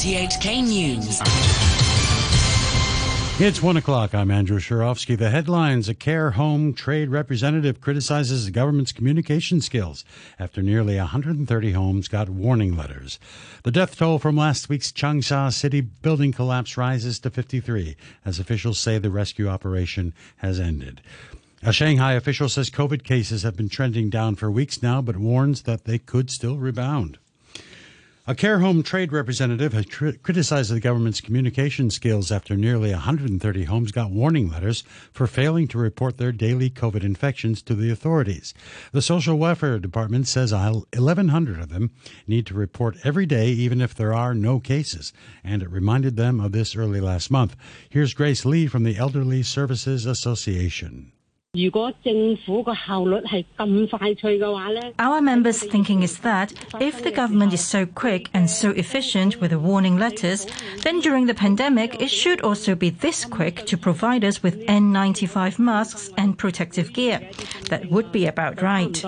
RTHK News. It's one o'clock. I'm Andrew Shirovsky. The headlines A care home trade representative criticizes the government's communication skills after nearly 130 homes got warning letters. The death toll from last week's Changsha City building collapse rises to 53 as officials say the rescue operation has ended. A Shanghai official says COVID cases have been trending down for weeks now, but warns that they could still rebound. A care home trade representative has cr- criticized the government's communication skills after nearly 130 homes got warning letters for failing to report their daily COVID infections to the authorities. The Social Welfare Department says 1,100 of them need to report every day, even if there are no cases, and it reminded them of this early last month. Here's Grace Lee from the Elderly Services Association. Our members' thinking is that if the government is so quick and so efficient with the warning letters, then during the pandemic it should also be this quick to provide us with N95 masks and protective gear. That would be about right.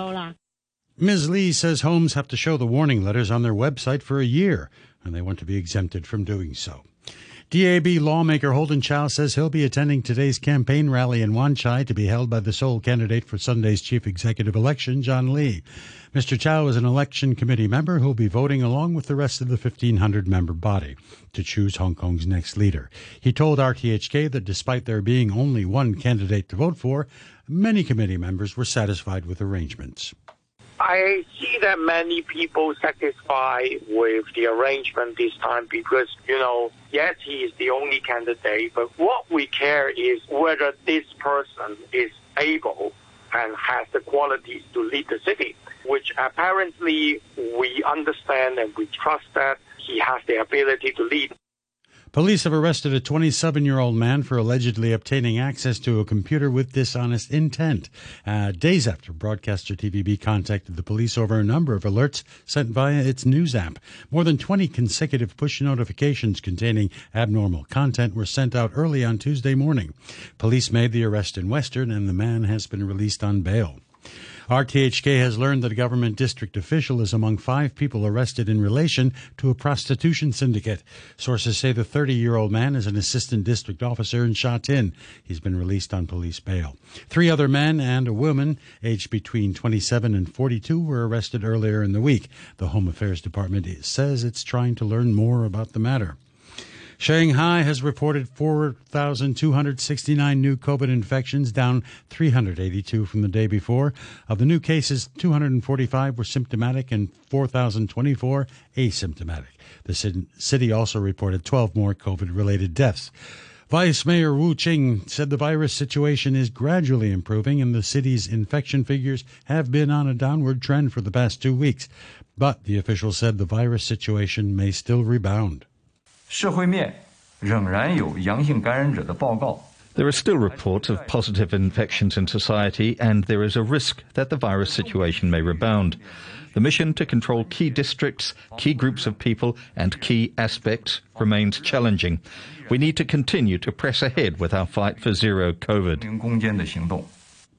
Ms. Lee says homes have to show the warning letters on their website for a year, and they want to be exempted from doing so. DAB lawmaker Holden Chow says he'll be attending today's campaign rally in Wan Chai to be held by the sole candidate for Sunday's chief executive election, John Lee. Mr. Chow is an election committee member who'll be voting along with the rest of the 1,500 member body to choose Hong Kong's next leader. He told RTHK that despite there being only one candidate to vote for, many committee members were satisfied with arrangements. I see that many people satisfied with the arrangement this time because, you know, yes, he is the only candidate, but what we care is whether this person is able and has the qualities to lead the city, which apparently we understand and we trust that he has the ability to lead. Police have arrested a 27 year old man for allegedly obtaining access to a computer with dishonest intent. Uh, days after broadcaster TVB contacted the police over a number of alerts sent via its news app. More than 20 consecutive push notifications containing abnormal content were sent out early on Tuesday morning. Police made the arrest in Western, and the man has been released on bail. RTHK has learned that a government district official is among five people arrested in relation to a prostitution syndicate. Sources say the 30 year old man is an assistant district officer in Sha Tin. He's been released on police bail. Three other men and a woman, aged between 27 and 42, were arrested earlier in the week. The Home Affairs Department says it's trying to learn more about the matter. Shanghai has reported 4,269 new COVID infections, down 382 from the day before. Of the new cases, 245 were symptomatic and 4,024 asymptomatic. The city also reported 12 more COVID related deaths. Vice Mayor Wu Qing said the virus situation is gradually improving and the city's infection figures have been on a downward trend for the past two weeks. But the official said the virus situation may still rebound. 社会面仍然有阳性感染者的报告。There are still reports of positive infections in society, and there is a risk that the virus situation may rebound. The mission to control key districts, key groups of people, and key aspects remains challenging. We need to continue to press ahead with our fight for zero COVID.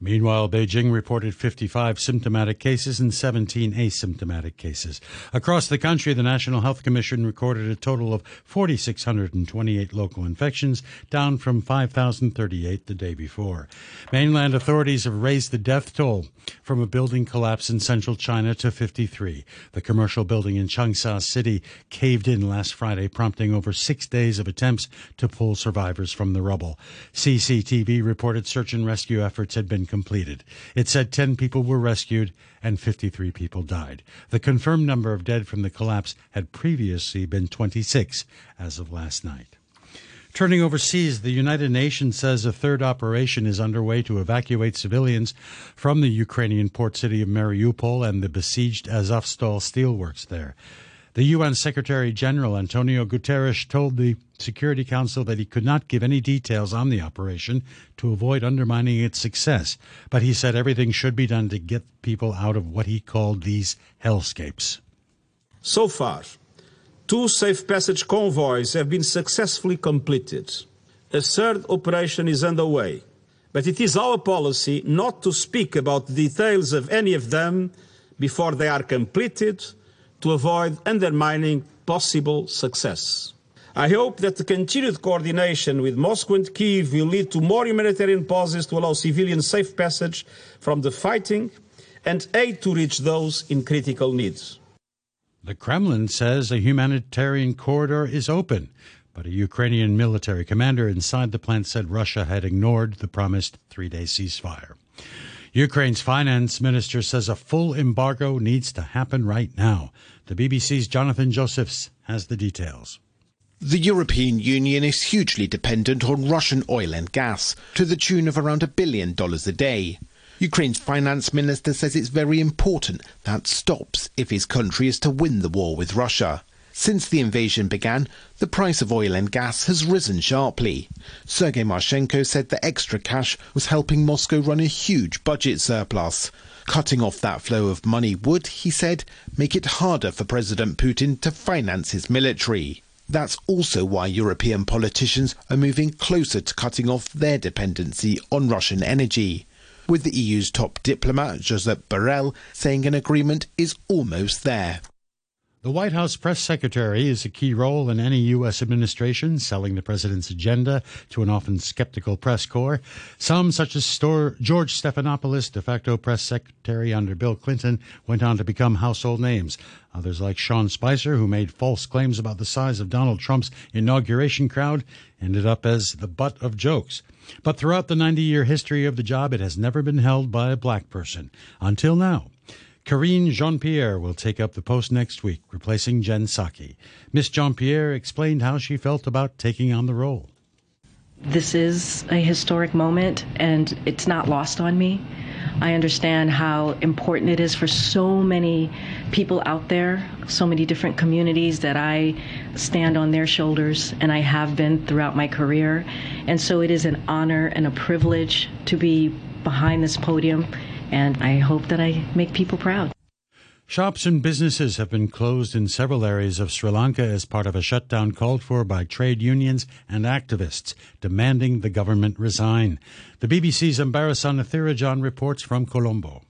Meanwhile, Beijing reported 55 symptomatic cases and 17 asymptomatic cases. Across the country, the National Health Commission recorded a total of 4,628 local infections, down from 5,038 the day before. Mainland authorities have raised the death toll from a building collapse in central China to 53. The commercial building in Changsha City caved in last Friday, prompting over six days of attempts to pull survivors from the rubble. CCTV reported search and rescue efforts had been completed. It said 10 people were rescued and 53 people died. The confirmed number of dead from the collapse had previously been 26 as of last night. Turning overseas, the United Nations says a third operation is underway to evacuate civilians from the Ukrainian port city of Mariupol and the besieged Azovstal steelworks there. The UN Secretary General Antonio Guterres told the Security Council that he could not give any details on the operation to avoid undermining its success, but he said everything should be done to get people out of what he called these hellscapes. So far, two safe passage convoys have been successfully completed. A third operation is underway, but it is our policy not to speak about the details of any of them before they are completed to avoid undermining possible success. I hope that the continued coordination with Moscow and Kiev will lead to more humanitarian pauses to allow civilians safe passage from the fighting and aid to reach those in critical needs. The Kremlin says a humanitarian corridor is open, but a Ukrainian military commander inside the plant said Russia had ignored the promised three day ceasefire. Ukraine's finance minister says a full embargo needs to happen right now. The BBC's Jonathan Josephs has the details. The European Union is hugely dependent on Russian oil and gas, to the tune of around a billion dollars a day. Ukraine's finance minister says it's very important that stops if his country is to win the war with Russia. Since the invasion began, the price of oil and gas has risen sharply. Sergei Marchenko said the extra cash was helping Moscow run a huge budget surplus. Cutting off that flow of money would, he said, make it harder for President Putin to finance his military. That's also why European politicians are moving closer to cutting off their dependency on Russian energy. With the EU's top diplomat, Josep Borrell, saying an agreement is almost there. The White House press secretary is a key role in any U.S. administration, selling the president's agenda to an often skeptical press corps. Some, such as George Stephanopoulos, de facto press secretary under Bill Clinton, went on to become household names. Others, like Sean Spicer, who made false claims about the size of Donald Trump's inauguration crowd, ended up as the butt of jokes. But throughout the 90 year history of the job, it has never been held by a black person. Until now. Karine Jean Pierre will take up the post next week, replacing Jen Psaki. Miss Jean Pierre explained how she felt about taking on the role. This is a historic moment, and it's not lost on me. I understand how important it is for so many people out there, so many different communities that I stand on their shoulders, and I have been throughout my career. And so it is an honor and a privilege to be behind this podium and I hope that I make people proud. Shops and businesses have been closed in several areas of Sri Lanka as part of a shutdown called for by trade unions and activists demanding the government resign. The BBC's Anbarasan Ethirajan reports from Colombo.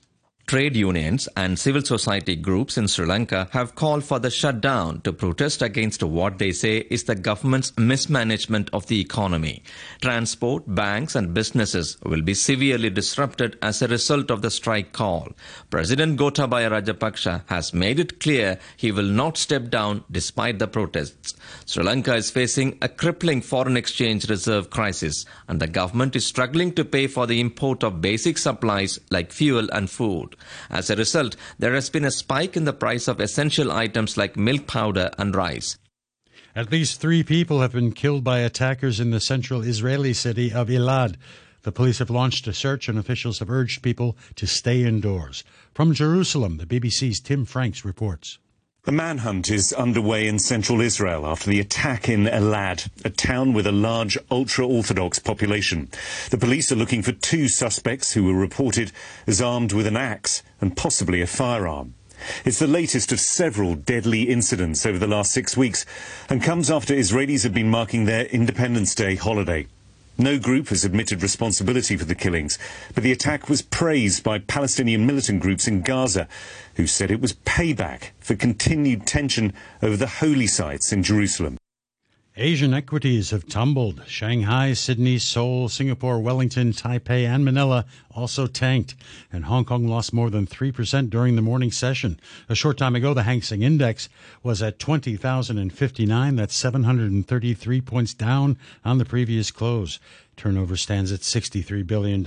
Trade unions and civil society groups in Sri Lanka have called for the shutdown to protest against what they say is the government's mismanagement of the economy. Transport, banks, and businesses will be severely disrupted as a result of the strike call. President Gotabaya Rajapaksa has made it clear he will not step down despite the protests. Sri Lanka is facing a crippling foreign exchange reserve crisis, and the government is struggling to pay for the import of basic supplies like fuel and food. As a result, there has been a spike in the price of essential items like milk powder and rice. At least three people have been killed by attackers in the central Israeli city of Elad. The police have launched a search and officials have urged people to stay indoors. From Jerusalem, the BBC's Tim Franks reports. The manhunt is underway in central Israel after the attack in Elad, a town with a large ultra-Orthodox population. The police are looking for two suspects who were reported as armed with an axe and possibly a firearm. It's the latest of several deadly incidents over the last six weeks and comes after Israelis have been marking their Independence Day holiday. No group has admitted responsibility for the killings, but the attack was praised by Palestinian militant groups in Gaza, who said it was payback for continued tension over the holy sites in Jerusalem. Asian equities have tumbled. Shanghai, Sydney, Seoul, Singapore, Wellington, Taipei, and Manila also tanked. And Hong Kong lost more than 3% during the morning session. A short time ago, the Hang Seng Index was at 20,059. That's 733 points down on the previous close. Turnover stands at $63 billion.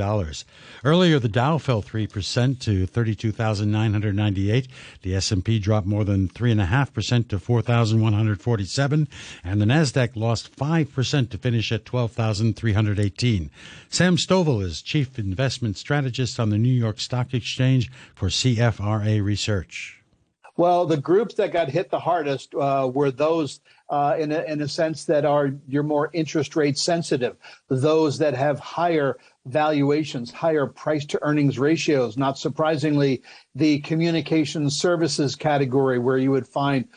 Earlier, the Dow fell 3% to 32,998. The S&P dropped more than 3.5% to 4,147. And the Nasdaq lost 5% to finish at 12,318. Sam Stovall is Chief Investment Strategist on the New York Stock Exchange for CFRA Research. Well, the groups that got hit the hardest uh, were those uh, in, a, in a sense that are you're more interest rate sensitive, those that have higher valuations, higher price to earnings ratios. Not surprisingly, the communication services category where you would find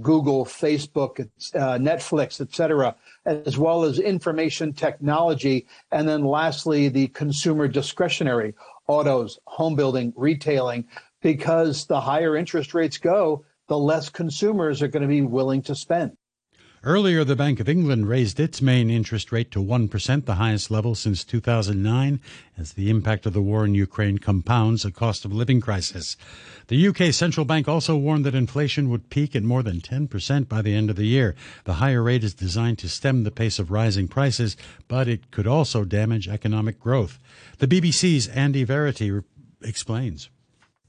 Google, Facebook, uh, Netflix, et cetera, as well as information technology. And then lastly, the consumer discretionary, autos, home building, retailing, because the higher interest rates go, the less consumers are going to be willing to spend. Earlier, the Bank of England raised its main interest rate to 1%, the highest level since 2009, as the impact of the war in Ukraine compounds a cost of living crisis. The UK central bank also warned that inflation would peak at more than 10% by the end of the year. The higher rate is designed to stem the pace of rising prices, but it could also damage economic growth. The BBC's Andy Verity explains.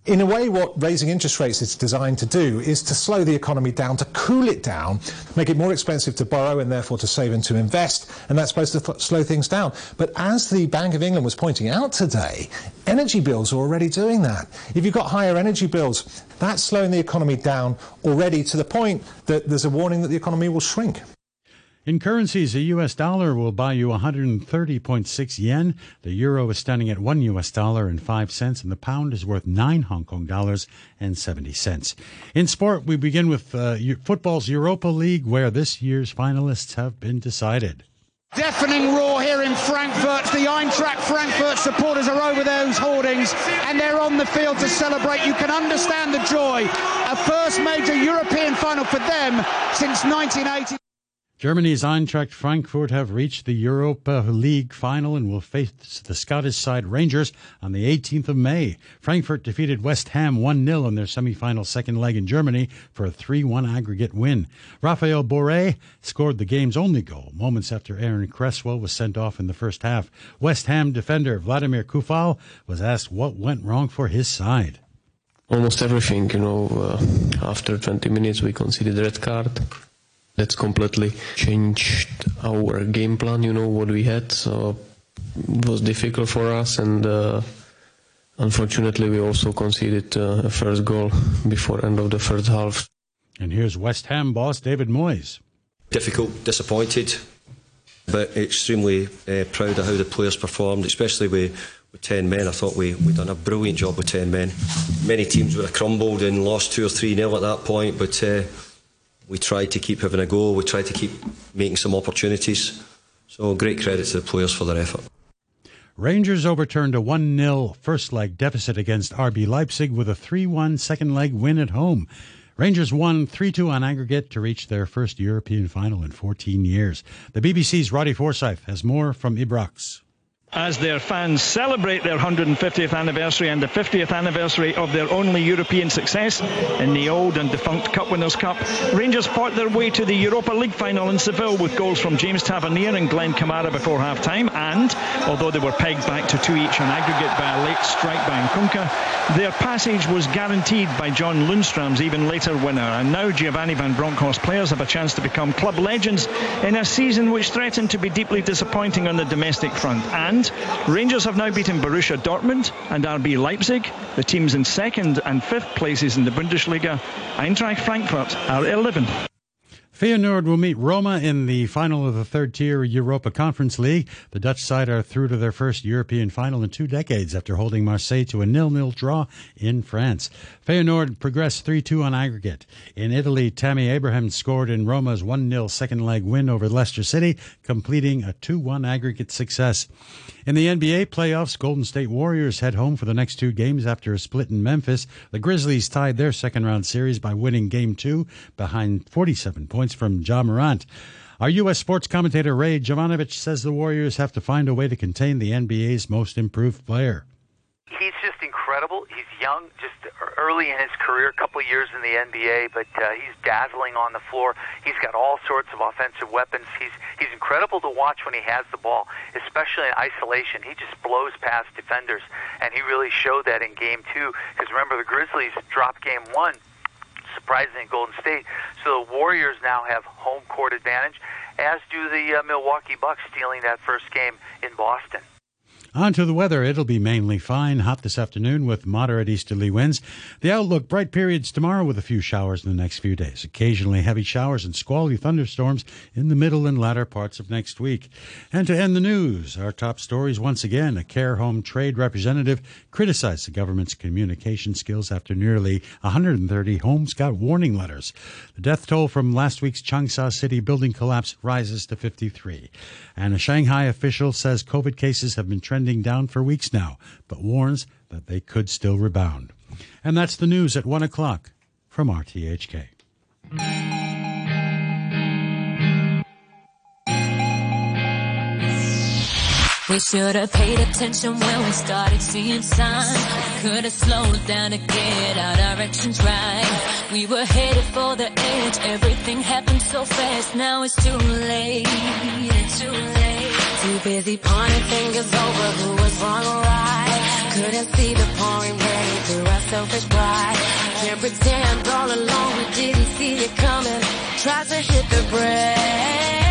In a way, what raising interest rates is designed to do is to slow the economy down, to cool it down, make it more expensive to borrow and therefore to save and to invest, and that's supposed to slow things down. But as the Bank of England was pointing out today, energy bills are already doing that. If you've got higher energy bills, that's slowing the economy down already to the point that there's a warning that the economy will shrink. In currencies, a US dollar will buy you 130.6 yen. The euro is standing at 1 US dollar and 5 cents, and the pound is worth 9 Hong Kong dollars and 70 cents. In sport, we begin with uh, football's Europa League, where this year's finalists have been decided. Deafening roar here in Frankfurt. The Eintracht Frankfurt supporters are over those hoardings and they're on the field to celebrate. You can understand the joy. A first major European final for them since 1980. Germany's Eintracht Frankfurt have reached the Europa League final and will face the Scottish side Rangers on the 18th of May. Frankfurt defeated West Ham 1-0 in their semi-final second leg in Germany for a 3-1 aggregate win. Rafael Borré scored the game's only goal moments after Aaron Cresswell was sent off in the first half. West Ham defender Vladimir Coufal was asked what went wrong for his side. Almost everything, you know. Uh, after 20 minutes, we conceded red card that's completely changed our game plan, you know, what we had. So it was difficult for us and uh, unfortunately we also conceded uh, a first goal before end of the first half. And here's West Ham boss David Moyes. Difficult, disappointed, but extremely uh, proud of how the players performed, especially with, with 10 men. I thought we, we done a brilliant job with 10 men. Many teams would have crumbled and lost 2 or 3 nil at that point, but uh, we tried to keep having a go. We tried to keep making some opportunities. So great credit to the players for their effort. Rangers overturned a 1 0 first leg deficit against RB Leipzig with a 3 1 second leg win at home. Rangers won 3 2 on aggregate to reach their first European final in 14 years. The BBC's Roddy Forsyth has more from Ibrox as their fans celebrate their 150th anniversary and the 50th anniversary of their only European success in the old and defunct Cup Winners' Cup. Rangers fought their way to the Europa League final in Seville with goals from James Tavernier and Glenn Kamara before half-time and, although they were pegged back to two each on aggregate by a late strike by Nkunku, their passage was guaranteed by John Lundstram's even later winner and now Giovanni Van Bronckhorst players have a chance to become club legends in a season which threatened to be deeply disappointing on the domestic front and Rangers have now beaten Borussia Dortmund and RB Leipzig, the teams in second and fifth places in the Bundesliga. Eintracht Frankfurt are 11th. Feyenoord will meet Roma in the final of the third tier Europa Conference League. The Dutch side are through to their first European final in two decades after holding Marseille to a nil-nil draw in France. Feyenoord progressed 3-2 on aggregate. In Italy, Tammy Abraham scored in Roma's 1-0 second leg win over Leicester City, completing a 2-1 aggregate success. In the NBA playoffs, Golden State Warriors head home for the next two games after a split in Memphis. The Grizzlies tied their second round series by winning game two behind 47 points from Ja Morant. Our U.S. sports commentator Ray Jovanovich says the Warriors have to find a way to contain the NBA's most improved player. He's just incredible. He's young, just early in his career, a couple years in the NBA, but uh, he's dazzling on the floor. He's got all sorts of offensive weapons. He's he's incredible to watch when he has the ball, especially in isolation. He just blows past defenders, and he really showed that in Game Two. Because remember, the Grizzlies dropped Game One, surprisingly, Golden State. So the Warriors now have home court advantage, as do the uh, Milwaukee Bucks, stealing that first game in Boston. On to the weather. It'll be mainly fine, hot this afternoon with moderate easterly winds. The outlook bright periods tomorrow with a few showers in the next few days. Occasionally heavy showers and squally thunderstorms in the middle and latter parts of next week. And to end the news, our top stories once again. A care home trade representative criticized the government's communication skills after nearly 130 homes got warning letters. The death toll from last week's Changsha City building collapse rises to 53. And a Shanghai official says COVID cases have been trending down for weeks now, but warns that they could still rebound. And that's the news at 1 o'clock. from RTHK. We should have paid attention when we started seeing signs. Could have slowed down to get our directions right. We were headed for the edge. Everything happened so fast. Now it's too late. Too late. Too busy pointing fingers over who was wrong or right. Couldn't see the pouring rain through our selfish pride. Can't pretend all along we didn't see it coming. Tried to hit the brake,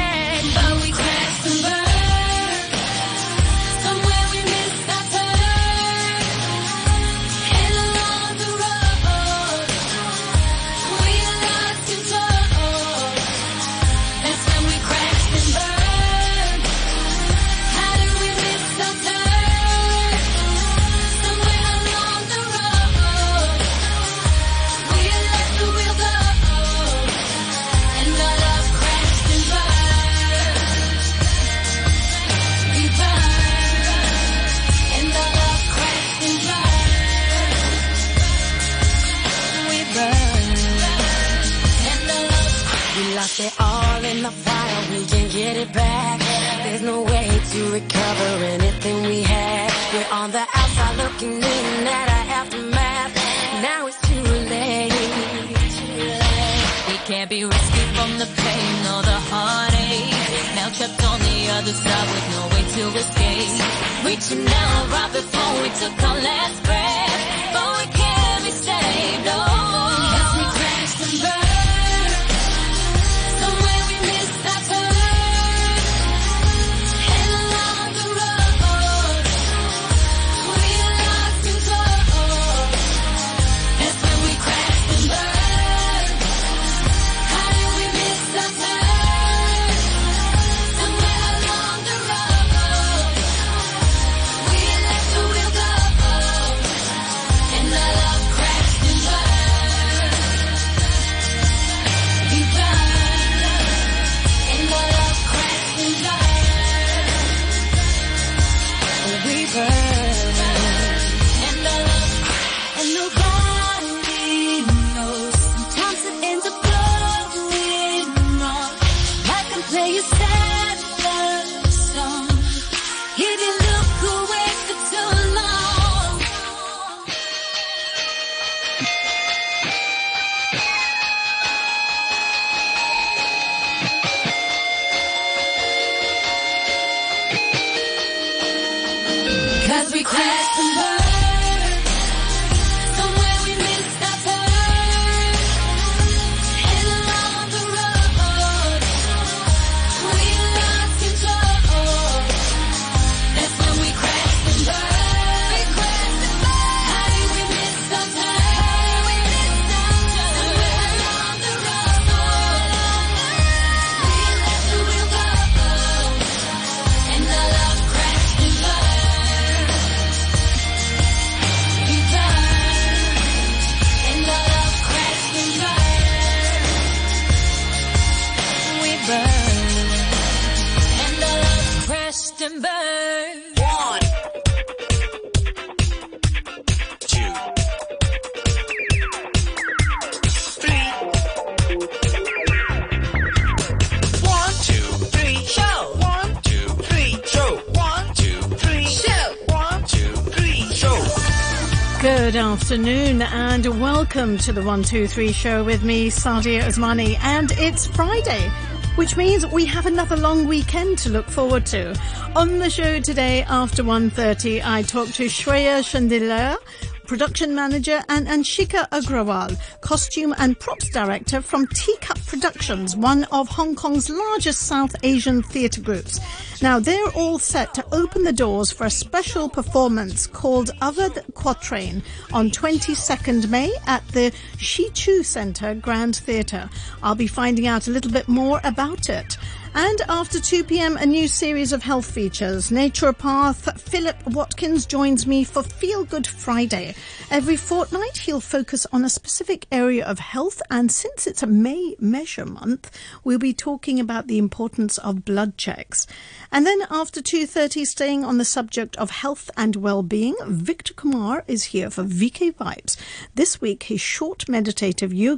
lost it all in the fire, we can't get it back. There's no way to recover anything we had. We're on the outside looking in at our aftermath. Now it's too late. We can't be rescued from the pain or the heartache. Now trapped on the other side with no way to escape. Reaching out right before we took our last breath. But we can't be saved, no. Good afternoon and welcome to the 123 show with me, Sadia Osmani. And it's Friday, which means we have another long weekend to look forward to. On the show today after 1.30, I talk to Shreya Chandler, production manager, and Anshika Agrawal, costume and props director from Teacup Productions, one of Hong Kong's largest South Asian theatre groups. Now, they're all set to open the doors for a special performance called Avad Quatrain on 22nd May at the Xiqu Centre Grand Theatre. I'll be finding out a little bit more about it. And after 2 p.m., a new series of health features. Naturopath Philip Watkins joins me for Feel Good Friday. Every fortnight, he'll focus on a specific area of health, and since it's a May Measurement Month, we'll be talking about the importance of blood checks. And then after 2.30, staying on the subject of health and well-being, Victor Kumar is here for VK Vibes. This week, his short meditative yoga